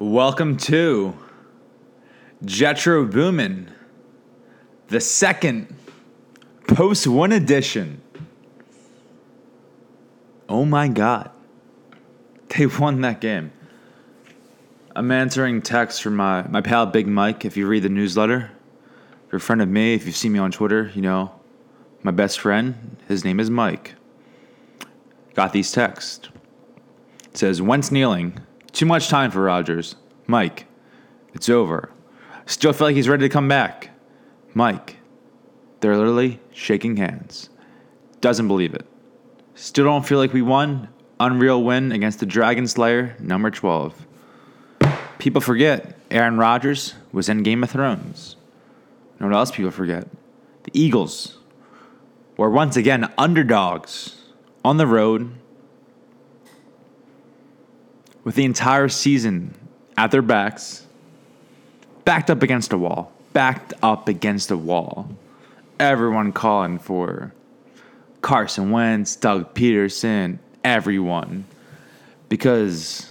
Welcome to Jetro Boomin, the second post one edition. Oh my god. They won that game. I'm answering texts from my, my pal Big Mike. If you read the newsletter, if you're a friend of me, if you've seen me on Twitter, you know my best friend. His name is Mike. Got these texts. It says, Wentz kneeling. Too much time for Rodgers. Mike, it's over. Still feel like he's ready to come back. Mike, they're literally shaking hands. Doesn't believe it. Still don't feel like we won. Unreal win against the Dragon Slayer, number 12. People forget Aaron Rodgers was in Game of Thrones. You know what else people forget? The Eagles were once again underdogs on the road with the entire season at their backs, backed up against a wall, backed up against a wall. Everyone calling for Carson Wentz, Doug Pederson, everyone. Because,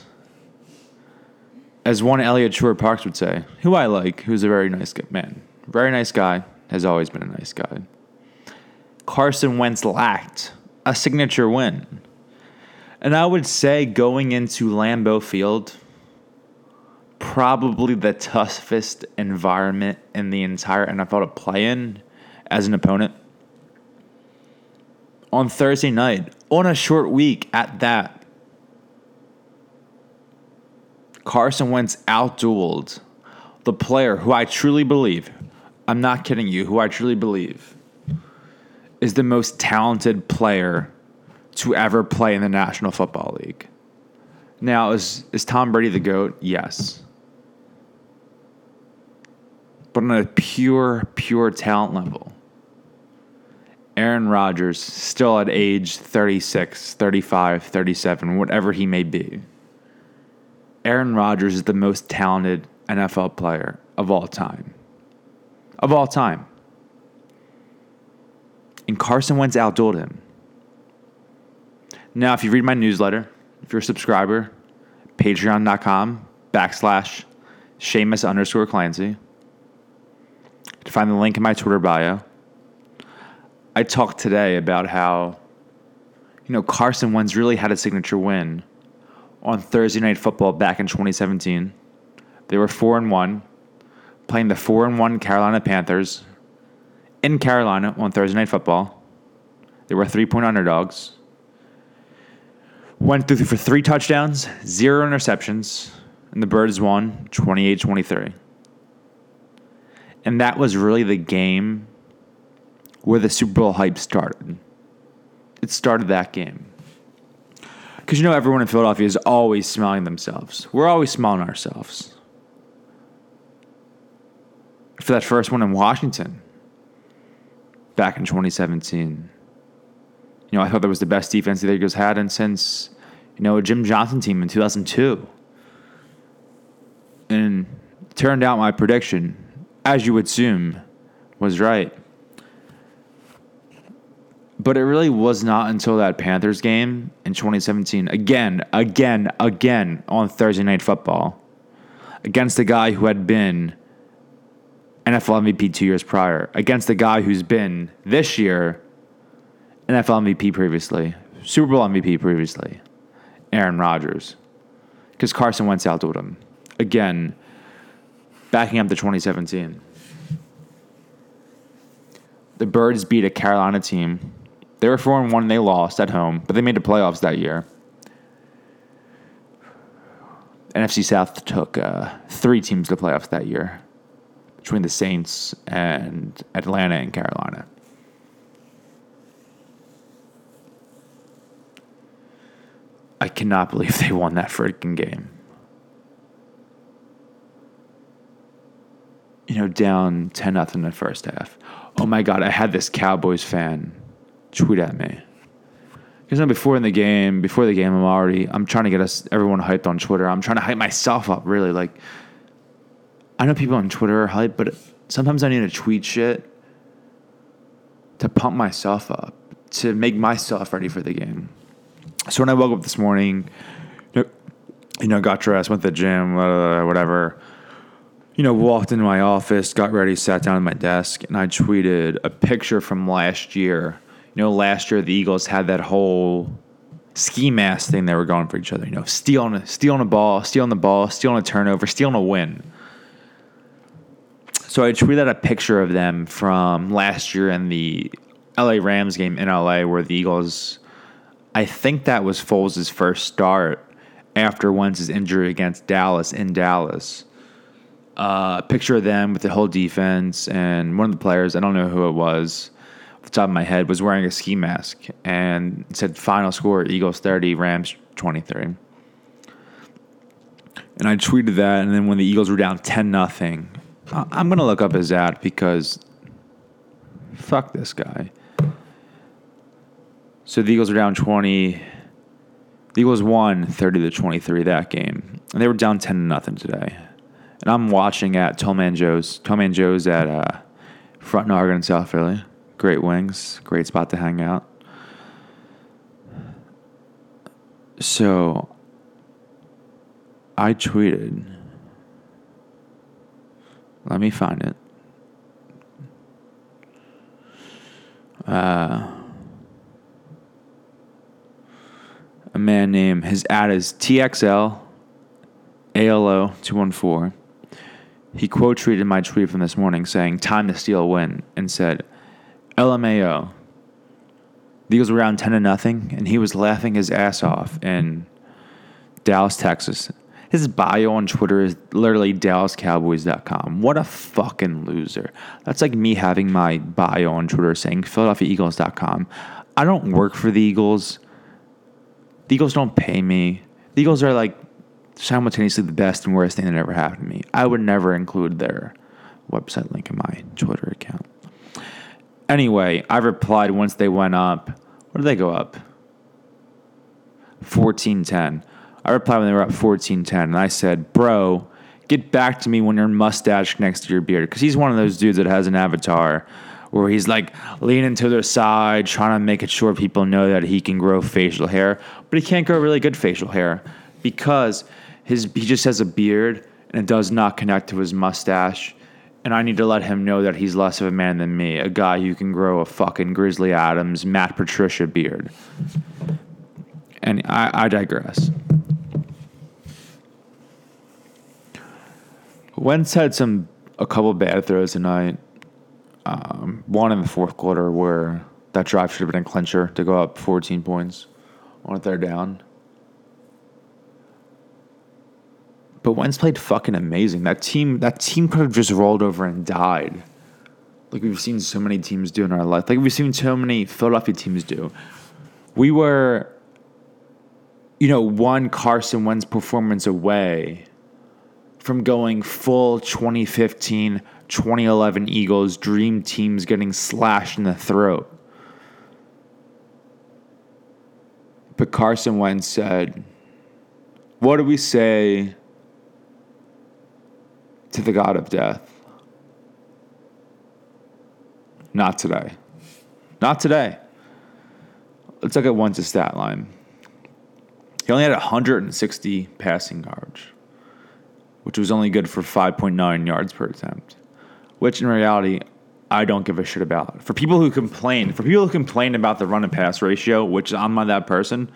as one Eliot Shorr-Parks would say, who I like, who's a very nice man, very nice guy, has always been a nice guy. Carson Wentz lacked a signature win. And I would say going into Lambeau Field, probably the toughest environment in the entire NFL to play in as an opponent. On Thursday night, on a short week at that, Carson Wentz outdueled the player who I truly believe, I'm not kidding you, who I truly believe is the most talented player to ever play in the National Football League. Now, is, is Tom Brady the GOAT? Yes. But on a pure, pure talent level, Aaron Rodgers, still at age 36, 35, 37, whatever he may be, Aaron Rodgers is the most talented NFL player of all time. Of all time. And Carson Wentz outdueled him. Now, if you read my newsletter, if you're a subscriber, patreon.com backslash Seamus underscore Clancy. To find the link in my Twitter bio. I talked today about how, you know, Carson Wentz really had a signature win on Thursday Night Football back in 2017. They were 4 and 1, playing the 4 and 1 Carolina Panthers in Carolina on Thursday Night Football. They were three point underdogs. Went through for three touchdowns, zero interceptions, and the Birds won 28 23. And that was really the game where the Super Bowl hype started. It started that game. Because you know, everyone in Philadelphia is always smelling themselves. We're always smelling ourselves. For that first one in Washington back in 2017. You know, I thought that was the best defense the Eagles had and since, you know, a Jim Johnson team in 2002. And turned out my prediction, as you would assume, was right. But it really was not until that Panthers game in 2017, again, again, again on Thursday Night Football, against a guy who had been NFL MVP two years prior, against a guy who's been this year NFL MVP previously, Super Bowl MVP previously, Aaron Rodgers. Because Carson Wentz outdueled him. Again, backing up to 2017. The Birds beat a Carolina team. They were 4 and 1 and they lost at home, but they made the playoffs that year. NFC South took uh, three teams to the playoffs that year between the Saints and Atlanta and Carolina. I cannot believe they won that freaking game. You know, down 10 nothing in the first half. Oh my God, I had this Cowboys fan tweet at me. Because before in the game, before the game, I'm already, I'm trying to get us, everyone hyped on Twitter. I'm trying to hype myself up, really. Like, I know people on Twitter are hyped, but sometimes I need to tweet shit to pump myself up, to make myself ready for the game. So when I woke up this morning, you know, got dressed, went to the gym, whatever. You know, walked into my office, got ready, sat down at my desk, and I tweeted a picture from last year. You know, last year the Eagles had that whole ski mask thing they were going for each other. You know, stealing, stealing a ball, stealing the ball, stealing a turnover, stealing a win. So I tweeted a picture of them from last year in the LA Rams game in LA, where the Eagles. I think that was Foles' first start after Wentz's injury against Dallas in Dallas. Uh, picture of them with the whole defense and one of the players, I don't know who it was, off the top of my head, was wearing a ski mask and said final score Eagles 30, Rams 23. And I tweeted that, and then when the Eagles were down 10 nothing, I'm going to look up his ad because fuck this guy. So the Eagles are down 20. The Eagles won 30 to 23 that game. And they were down 10 to nothing today. And I'm watching at Tollman Joe's. Tollman Joe's at uh, Front Nargan in South Philly. Great wings. Great spot to hang out. So I tweeted. Let me find it. Uh, a man named, his ad is TXL ALO 214. He quote tweeted my tweet from this morning saying, Time to steal a win, and said, LMAO. The Eagles were down 10 to nothing, and he was laughing his ass off in Dallas, Texas. His bio on Twitter is literally DallasCowboys.com. What a fucking loser. That's like me having my bio on Twitter saying PhiladelphiaEagles.com. I don't work for the Eagles. The Eagles don't pay me. The Eagles are like simultaneously the best and worst thing that ever happened to me. I would never include their website link in my Twitter account. Anyway, I replied once they went up. What did they go up? 1410. I replied when they were up 1410, and I said, Bro, get back to me when your mustache next to your beard. Because he's one of those dudes that has an avatar where he's like leaning to the side, trying to make it sure people know that he can grow facial hair, but he can't grow really good facial hair because his he just has a beard and it does not connect to his mustache. And I need to let him know that he's less of a man than me, a guy who can grow a fucking Grizzly Adams, Matt Patricia beard. And I, I digress. Wentz had some a couple bad throws tonight. Um, one in the fourth quarter where that drive should have been a clincher to go up 14 points on a third down. But Wentz played fucking amazing. That team, that team could have just rolled over and died, like we've seen so many teams do in our life. Like we've seen so many Philadelphia teams do. We were, you know, one Carson Wentz performance away from going full 2015 2011 Eagles dream teams getting slashed in the throat. But Carson Wentz said, What do we say to the God of death? Not today. Not today. Let's look at Wentz's stat line. He only had 160 passing yards, which was only good for 5.9 yards per attempt which in reality, I don't give a shit about. For people who complain, for people who complain about the run and pass ratio, which I'm not that person,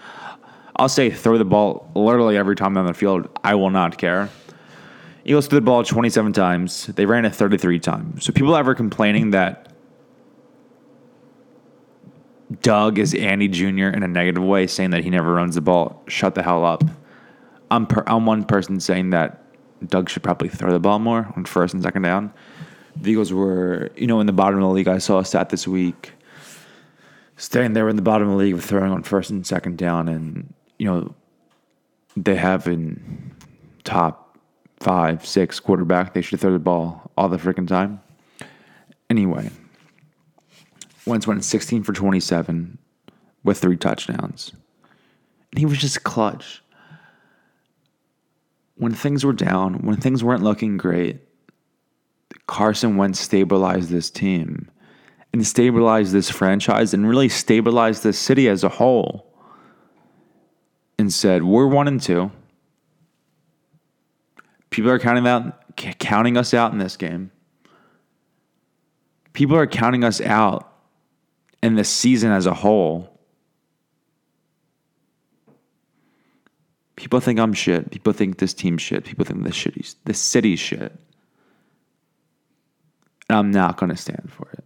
I'll say throw the ball literally every time on the field. I will not care. Eagles threw the ball 27 times. They ran it 33 times. So people ever complaining that Doug is Andy Jr. in a negative way, saying that he never runs the ball, shut the hell up. I'm, per, I'm one person saying that Doug should probably throw the ball more on first and second down the Eagles were, you know, in the bottom of the league. I saw a stat this week. Staying there in the bottom of the league throwing on first and second down, and you know, they have in top five, six quarterback. They should throw the ball all the freaking time. Anyway, Wentz went 16 for 27 with three touchdowns. And he was just clutch. When things were down, when things weren't looking great, Carson Wentz stabilized this team and stabilized this franchise and really stabilized the city as a whole and said, We're one and two. People are counting out, counting us out in this game. People are counting us out in the season as a whole. People think I'm shit. People think this team's shit. People think this city's this city's shit. And I'm not going to stand for it.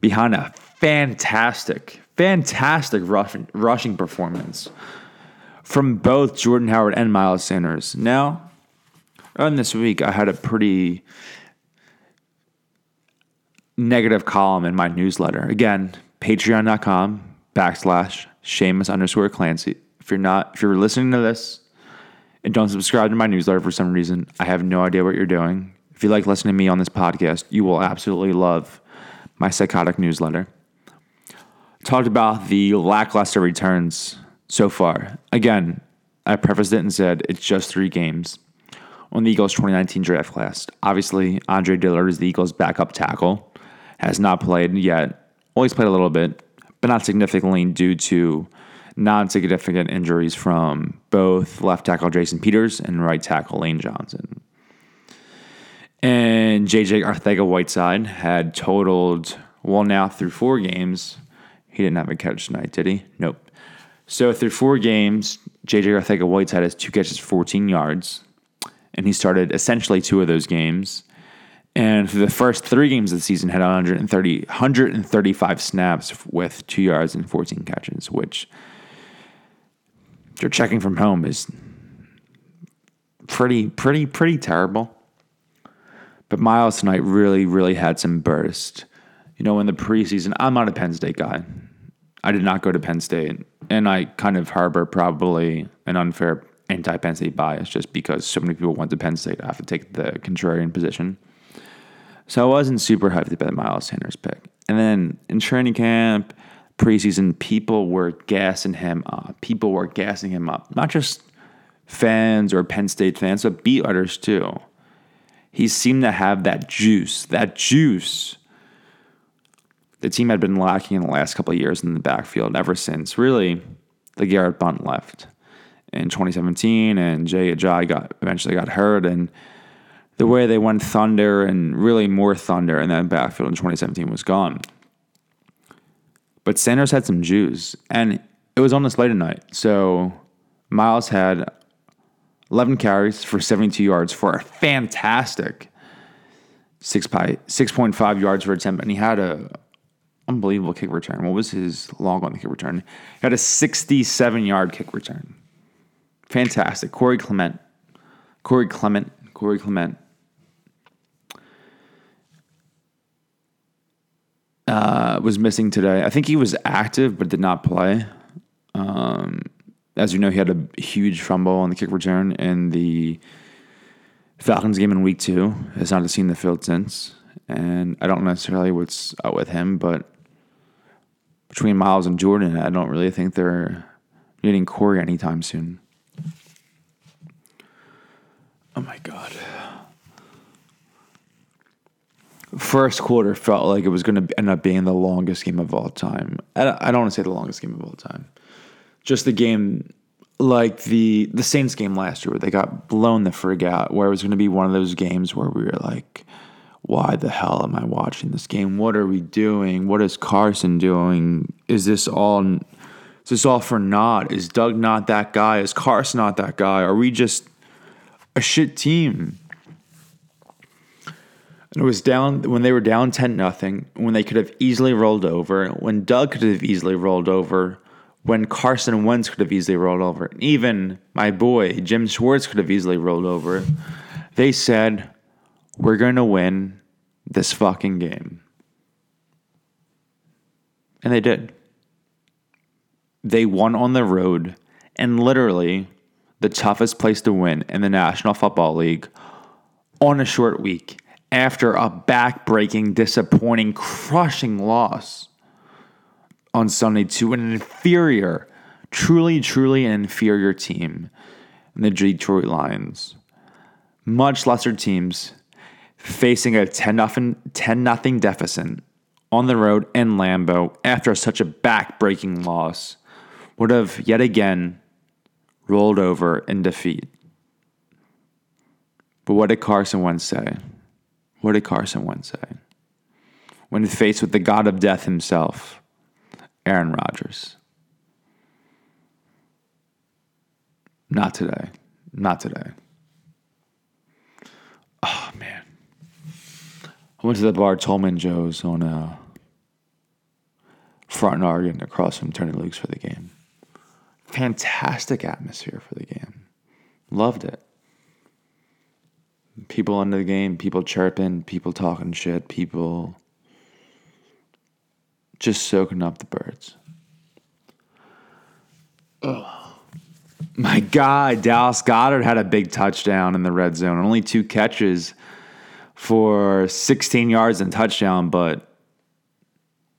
Behind a fantastic, fantastic rushing, rushing performance from both Jordan Howard and Miles Sanders. Now, on this week, I had a pretty negative column in my newsletter. Again, patreon.com backslash Seamus underscore Clancy. If you're not, if you're listening to this and don't subscribe to my newsletter for some reason, I have no idea what you're doing. If you like listening to me on this podcast, you will absolutely love my psychotic newsletter. Talked about the lackluster returns so far. Again, I prefaced it and said it's just three games on the Eagles 2019 draft class. Obviously, Andre Dillard is the Eagles' backup tackle has not played yet. Always played a little bit, but not significantly due to non significant injuries from both left tackle Jason Peters and right tackle Lane Johnson. And JJ Arcega-Whiteside had totaled, well, now through four games. He didn't have a catch tonight, did he? Nope. So through four games, JJ Arcega-Whiteside has two catches, 14 yards. And he started essentially two of those games. And for the first three games of the season, had 130, 135 snaps with two yards and 14 catches, which you're checking from home is pretty, pretty, pretty terrible. But Miles tonight really, really had some burst. You know, in the preseason, I'm not a Penn State guy. I did not go to Penn State, and I kind of harbor probably an unfair anti Penn State bias just because so many people went to Penn State. I have to take the contrarian position. So I wasn't super hyped about Miles Sanders pick. And then in training camp, preseason, people were gassing him up. People were gassing him up. Not just fans or Penn State fans, but beat writers too. He seemed to have that juice, that juice the team had been lacking in the last couple of years in the backfield ever since really LeGarrette Blount left in 2017 and Jay Ajayi got eventually got hurt and the way they went thunder and really more thunder in that backfield in 2017 was gone. But Sanders had some juice, and it was on this late at night. So Miles had 11 carries for 72 yards for a fantastic six by 6.5 yards per attempt, and he had a unbelievable kick return. What was his long on the kick return? He had a 67 yard kick return. Fantastic. Corey Clement. Corey Clement. Corey Clement uh, was missing today. I think he was active but did not play. As you know, he had a huge fumble on the kick return in the Falcons game in week two. Has not seen the field since. And I don't necessarily what's up with him, but between Miles and Jordan, I don't really think they're getting Corey anytime soon. Oh my God first quarter felt like it was going to end up being the longest game of all time. I don't want to say the longest game of all time. Just the game like the the Saints game last year where they got blown the frig out, where it was going to be one of those games where we were like, why the hell am I watching this game? What are we doing? What is Carson doing? Is this all is this all for naught? Is Doug not that guy? Is Carson not that guy? Are we just a shit team? And it was down when they were down 10 nothing, when they could have easily rolled over, when Doug could have easily rolled over, when Carson Wentz could have easily rolled over, even my boy Jim Schwartz could have easily rolled over. They said, We're going to win this fucking game. And they did. They won on the road and literally the toughest place to win in the National Football League on a short week after a back-breaking, disappointing, crushing loss on Sunday to an inferior, truly, truly an inferior team in the Detroit Lions. Much lesser teams facing a 10 10 deficit on the road in Lambeau after such a back-breaking loss would have yet again rolled over in defeat. But what did Carson Wentz say? What did Carson Wentz say? When faced with the god of death himself, Aaron Rodgers. Not today. Not today. Oh, man. I went to the bar Tolman Joe's on uh, Front and Oregon across from Tony Luke's for the game. Fantastic atmosphere for the game. Loved it. People under the game, people chirping, people talking shit, people just soaking up the birds. Oh. My God, Dallas Goedert had a big touchdown in the red zone. Only two catches for 16 yards and touchdown, but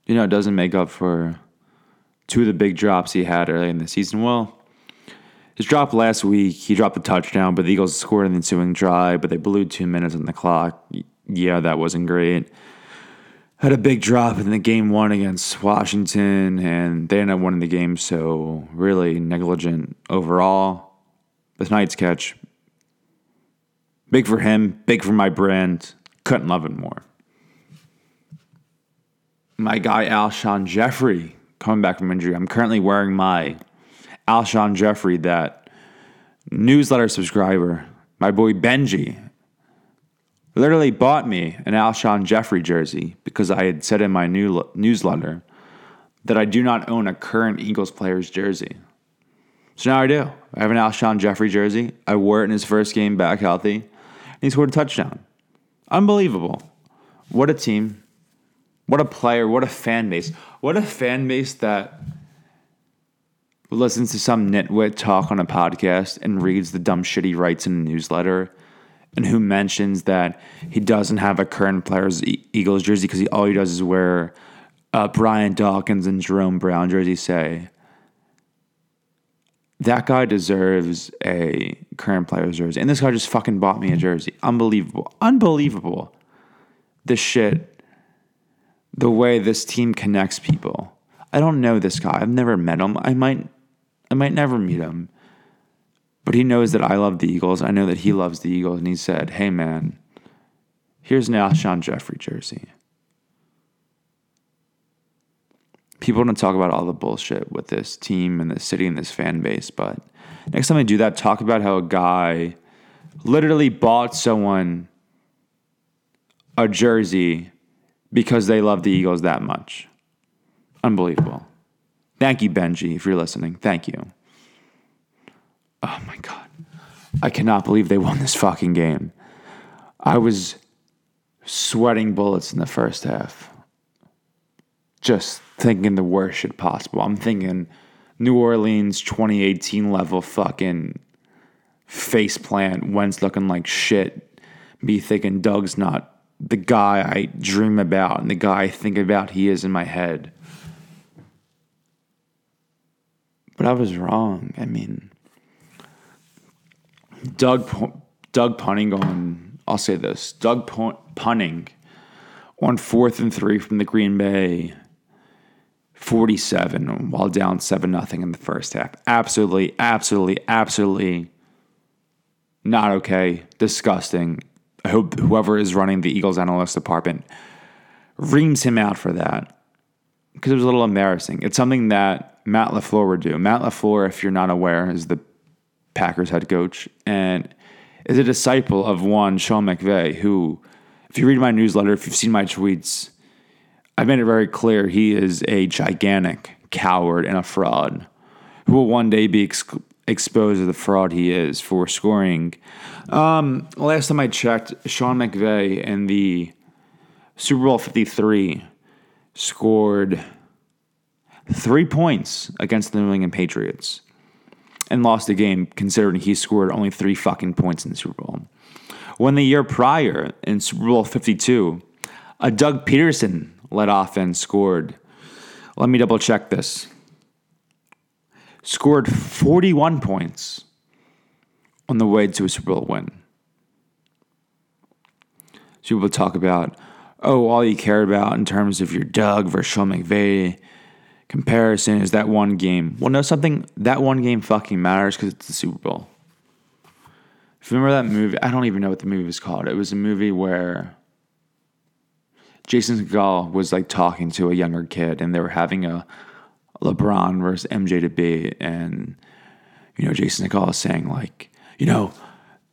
you know, it doesn't make up for two of the big drops he had early in the season. Well, his drop last week, he dropped the touchdown, but the Eagles scored in the ensuing drive, but they blew two minutes on the clock. Yeah, that wasn't great. Had a big drop in the game one against Washington, and they ended up winning the game, so really negligent overall. This night's catch, big for him, big for my brand. Couldn't love it more. My guy Alshon Jeffery coming back from injury. I'm currently wearing my Alshon Jeffery that newsletter subscriber, my boy Benji, literally bought me an Alshon Jeffery jersey because I had said in my new newsletter that I do not own a current Eagles player's jersey. So now I do. I have an Alshon Jeffery jersey. I wore it in his first game back healthy, and he scored a touchdown. Unbelievable. What a team. What a player. What a fan base. What a fan base that listens to some nitwit talk on a podcast and reads the dumb shit he writes in a newsletter and who mentions that he doesn't have a current player's Eagles jersey because all he does is wear uh, Brian Dawkins and Jerome Brown jersey say that guy deserves a current player's jersey. And this guy just fucking bought me a jersey. Unbelievable. Unbelievable. This shit, the way this team connects people. I don't know this guy. I've never met him. I might I might never meet him. But he knows that I love the Eagles. I know that he loves the Eagles. And he said, Hey, man, here's an Alshon Jeffery jersey. People don't talk about all the bullshit with this team and this city and this fan base. But next time I do that, talk about how a guy literally bought someone a jersey because they love the Eagles that much. Unbelievable. Thank you, Benji, if you're listening. Thank you. Oh my God. I cannot believe they won this fucking game. I was sweating bullets in the first half. Just thinking the worst shit possible. I'm thinking New Orleans 2018 level fucking face plant. Wentz looking like shit. Me thinking Doug's not the guy I dream about and the guy I think about he is in my head. But I was wrong. I mean, Doug Doug punting on. I'll say this: Doug punting on fourth and three from the Green Bay. 47 while down 7 nothing in the first half. Absolutely, absolutely, absolutely not okay. Disgusting. I hope whoever is running the Eagles analyst department reams him out for that because it was a little embarrassing. It's something that Matt LaFleur would do. Matt LaFleur, if you're not aware, is the Packers head coach and is a disciple of one Sean McVay, who, if you read my newsletter, if you've seen my tweets, I've made it very clear he is a gigantic coward and a fraud who will one day be ex- exposed as the fraud he is for scoring. Um, last time I checked, Sean McVay in the Super Bowl 53 scored three points against the New England Patriots and lost the game considering he scored only three fucking points in the Super Bowl. When the year prior, in Super Bowl 52, a Doug Pederson led off and scored, let me double check this, scored 41 points on the way to a Super Bowl win. So people talk about, oh, all you care about in terms of your Doug versus Sean McVay comparison is that one game. Well, no, something that one game fucking matters because it's the Super Bowl. If you remember that movie, I don't even know what the movie was called. It was a movie where Jason Segel was like talking to a younger kid, and they were having a LeBron versus MJ debate, and you know Jason Segel is saying like, you know,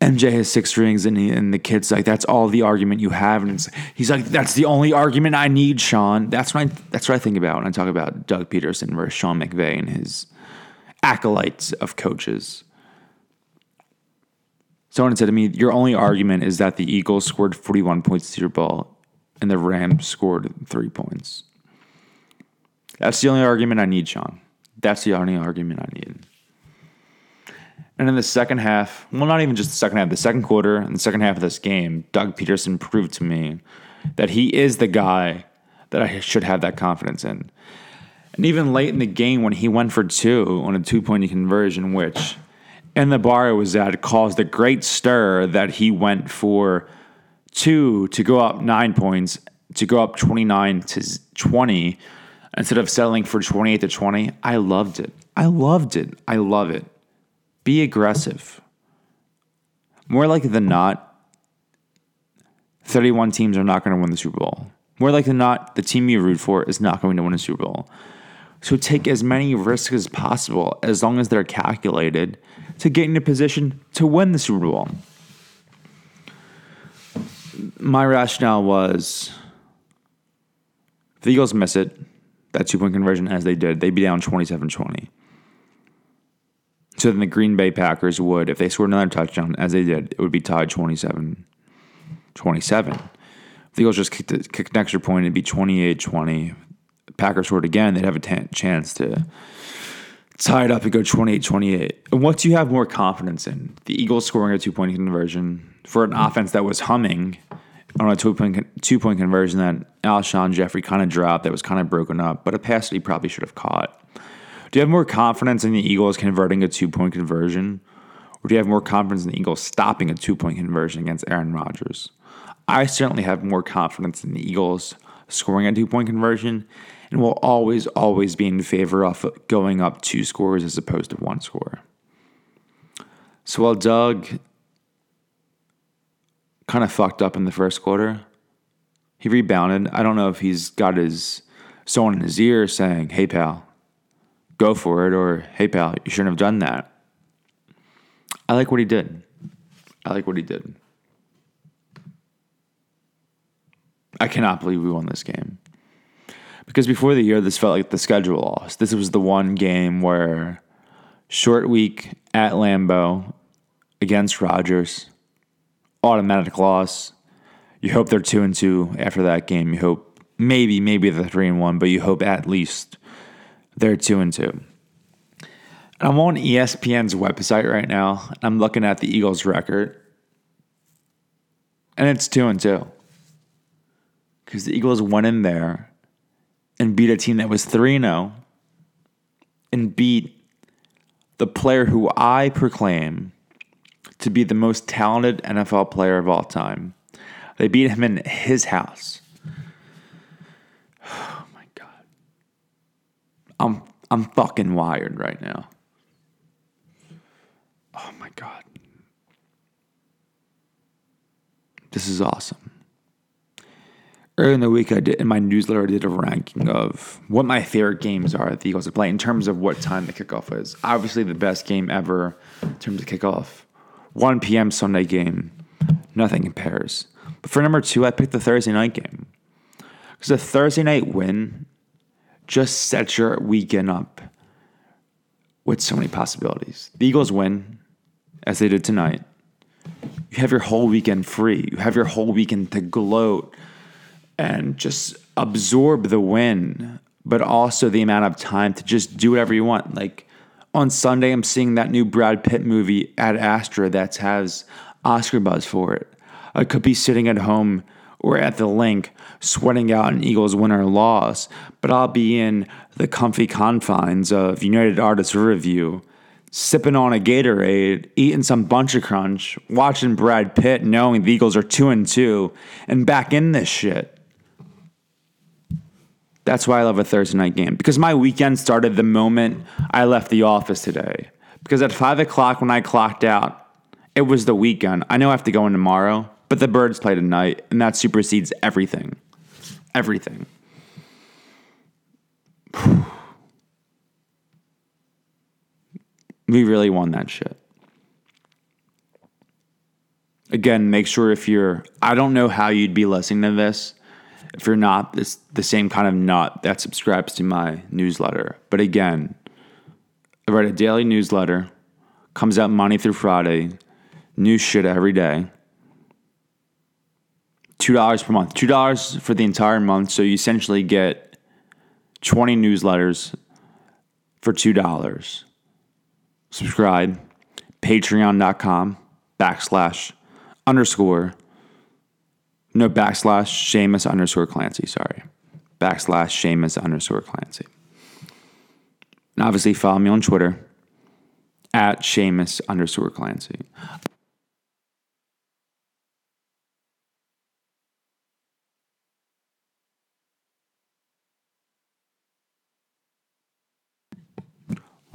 MJ has six rings, and, he, and the kid's like, that's all the argument you have, and he's like, that's the only argument I need, Sean. That's what I, that's what I think about when I talk about Doug Pederson versus Sean McVay and his acolytes of coaches. Someone said to me, Your only argument is that the Eagles scored 41 points to your ball and the Rams scored three points. That's the only argument I need, Sean. That's the only argument I need. And in the second half, well, not even just the second half, the second quarter and the second half of this game, Doug Pederson proved to me that he is the guy that I should have that confidence in. And even late in the game, when he went for two on a two point conversion, which in the bar it was at caused a great stir that he went for two to go up nine points, to go up 29 to 20, instead of settling for 28 to 20. I loved it. I loved it. I love it. Be aggressive. More likely than not, 31 teams are not going to win the Super Bowl. More likely than not, the team you root for is not going to win a Super Bowl. So take as many risks as possible, as long as they're calculated, to get in a position to win the Super Bowl. My rationale was the Eagles miss it, that two point conversion as they did, they'd be down 27 20. So then the Green Bay Packers would, if they scored another touchdown, as they did, it would be tied 27 27. If the Eagles just kicked, kicked an extra point, it'd be 28 20. Packers scored again, they'd have a t- chance to tie it up and go 28 28. And what do you have more confidence in? The Eagles scoring a two point conversion for an offense that was humming on a two point, two point conversion that Alshon Jeffery kind of dropped, that was kind of broken up, but a pass that he probably should have caught. Do you have more confidence in the Eagles converting a two point conversion? Or do you have more confidence in the Eagles stopping a two point conversion against Aaron Rodgers? I certainly have more confidence in the Eagles scoring a two point conversion and will always, always be in favor of going up two scores as opposed to one score. So while Doug kind of fucked up in the first quarter, he rebounded. I don't know if he's got his someone in his ear saying, "Hey pal, go for it," or "Hey pal, you shouldn't have done that." I like what he did. I like what he did. I cannot believe we won this game. Because before the year, this felt like the schedule loss. This was the one game where short week at Lambeau against Rodgers, automatic loss. You hope they're two and two after that game. You hope maybe, maybe they're three and one, but you hope at least they're two and two. And I'm on ESPN's website right now, and I'm looking at the Eagles' record, and it's two and two because the Eagles went in there and beat a team that was 3 0 and beat the player who I proclaim to be the most talented NFL player of all time. They beat him in his house. Oh my god. I'm I'm fucking wired right now. Oh my god. This is awesome earlier in the week, I did in my newsletter. I did a ranking of what my favorite games are that the Eagles have played in terms of what time the kickoff is. Obviously, the best game ever in terms of kickoff, 1 p.m. Sunday game. Nothing compares. But for number two, I picked the Thursday night game because a Thursday night win just set your weekend up with so many possibilities. The Eagles win, as they did tonight. You have your whole weekend free. You have your whole weekend to gloat and just absorb the win, but also the amount of time to just do whatever you want. Like on Sunday, I'm seeing that new Brad Pitt movie at Astra that has Oscar buzz for it. I could be sitting at home or at the link sweating out an Eagles win or loss, but I'll be in the comfy confines of United Artists Riverview, sipping on a Gatorade, eating some bunch of crunch, watching Brad Pitt, knowing the Eagles are two and two, and back in this shit. That's why I love a Thursday night game because my weekend started the moment I left the office today. Because at five o'clock when I clocked out It was the weekend. I know I have to go in tomorrow, but the birds play tonight, and that supersedes everything. Everything. we really won that shit. Again, make sure if you're, I don't know how you'd be listening to this if you're not this the same kind of nut that subscribes to my newsletter. But again, I write a daily newsletter, comes out Monday through Friday, new shit every day. Two dollars per month. Two dollars for the entire month. So you essentially get twenty newsletters for two dollars. Subscribe. Patreon.com backslash underscore no backslash Seamus underscore Clancy, sorry. Backslash Seamus underscore Clancy. And obviously follow me on Twitter at Seamus underscore Clancy.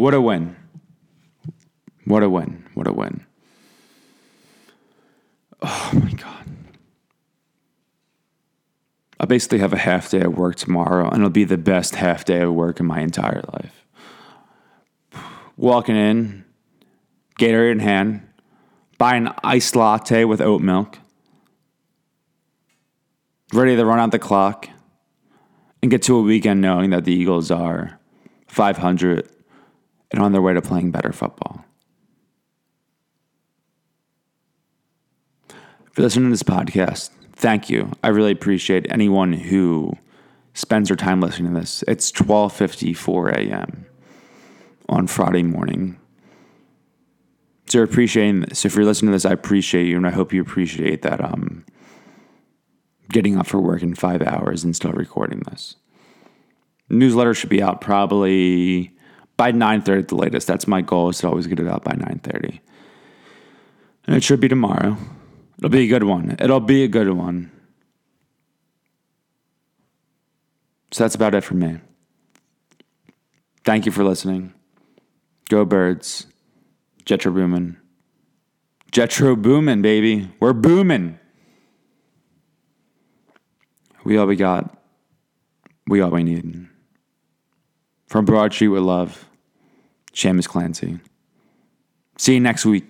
What a win. What a win. What a win. Oh my God. I basically have a half day of work tomorrow, and it'll be the best half day of work in my entire life. Walking in, Gatorade in hand, buy an iced latte with oat milk, ready to run out the clock, and get to a weekend knowing that the Eagles are 500 and on their way to playing better football. For listening to this podcast, thank you. I really appreciate anyone who spends their time listening to this. It's 12:54 a.m. on Friday morning. So appreciating this. If you're listening to this, I appreciate you, and I hope you appreciate that. Um, getting up for work in five hours and still recording this. Newsletter should be out probably by 9:30 at the latest. That's my goal is to always get it out by 9:30. And it should be tomorrow. It'll be a good one. It'll be a good one. So that's about it for me. Thank you for listening. Go birds. Jetro boomin'. Jetro boomin', baby. We're booming. We all we got. We all we need. From Broad Street with Love, Seamus Clancy. See you next week.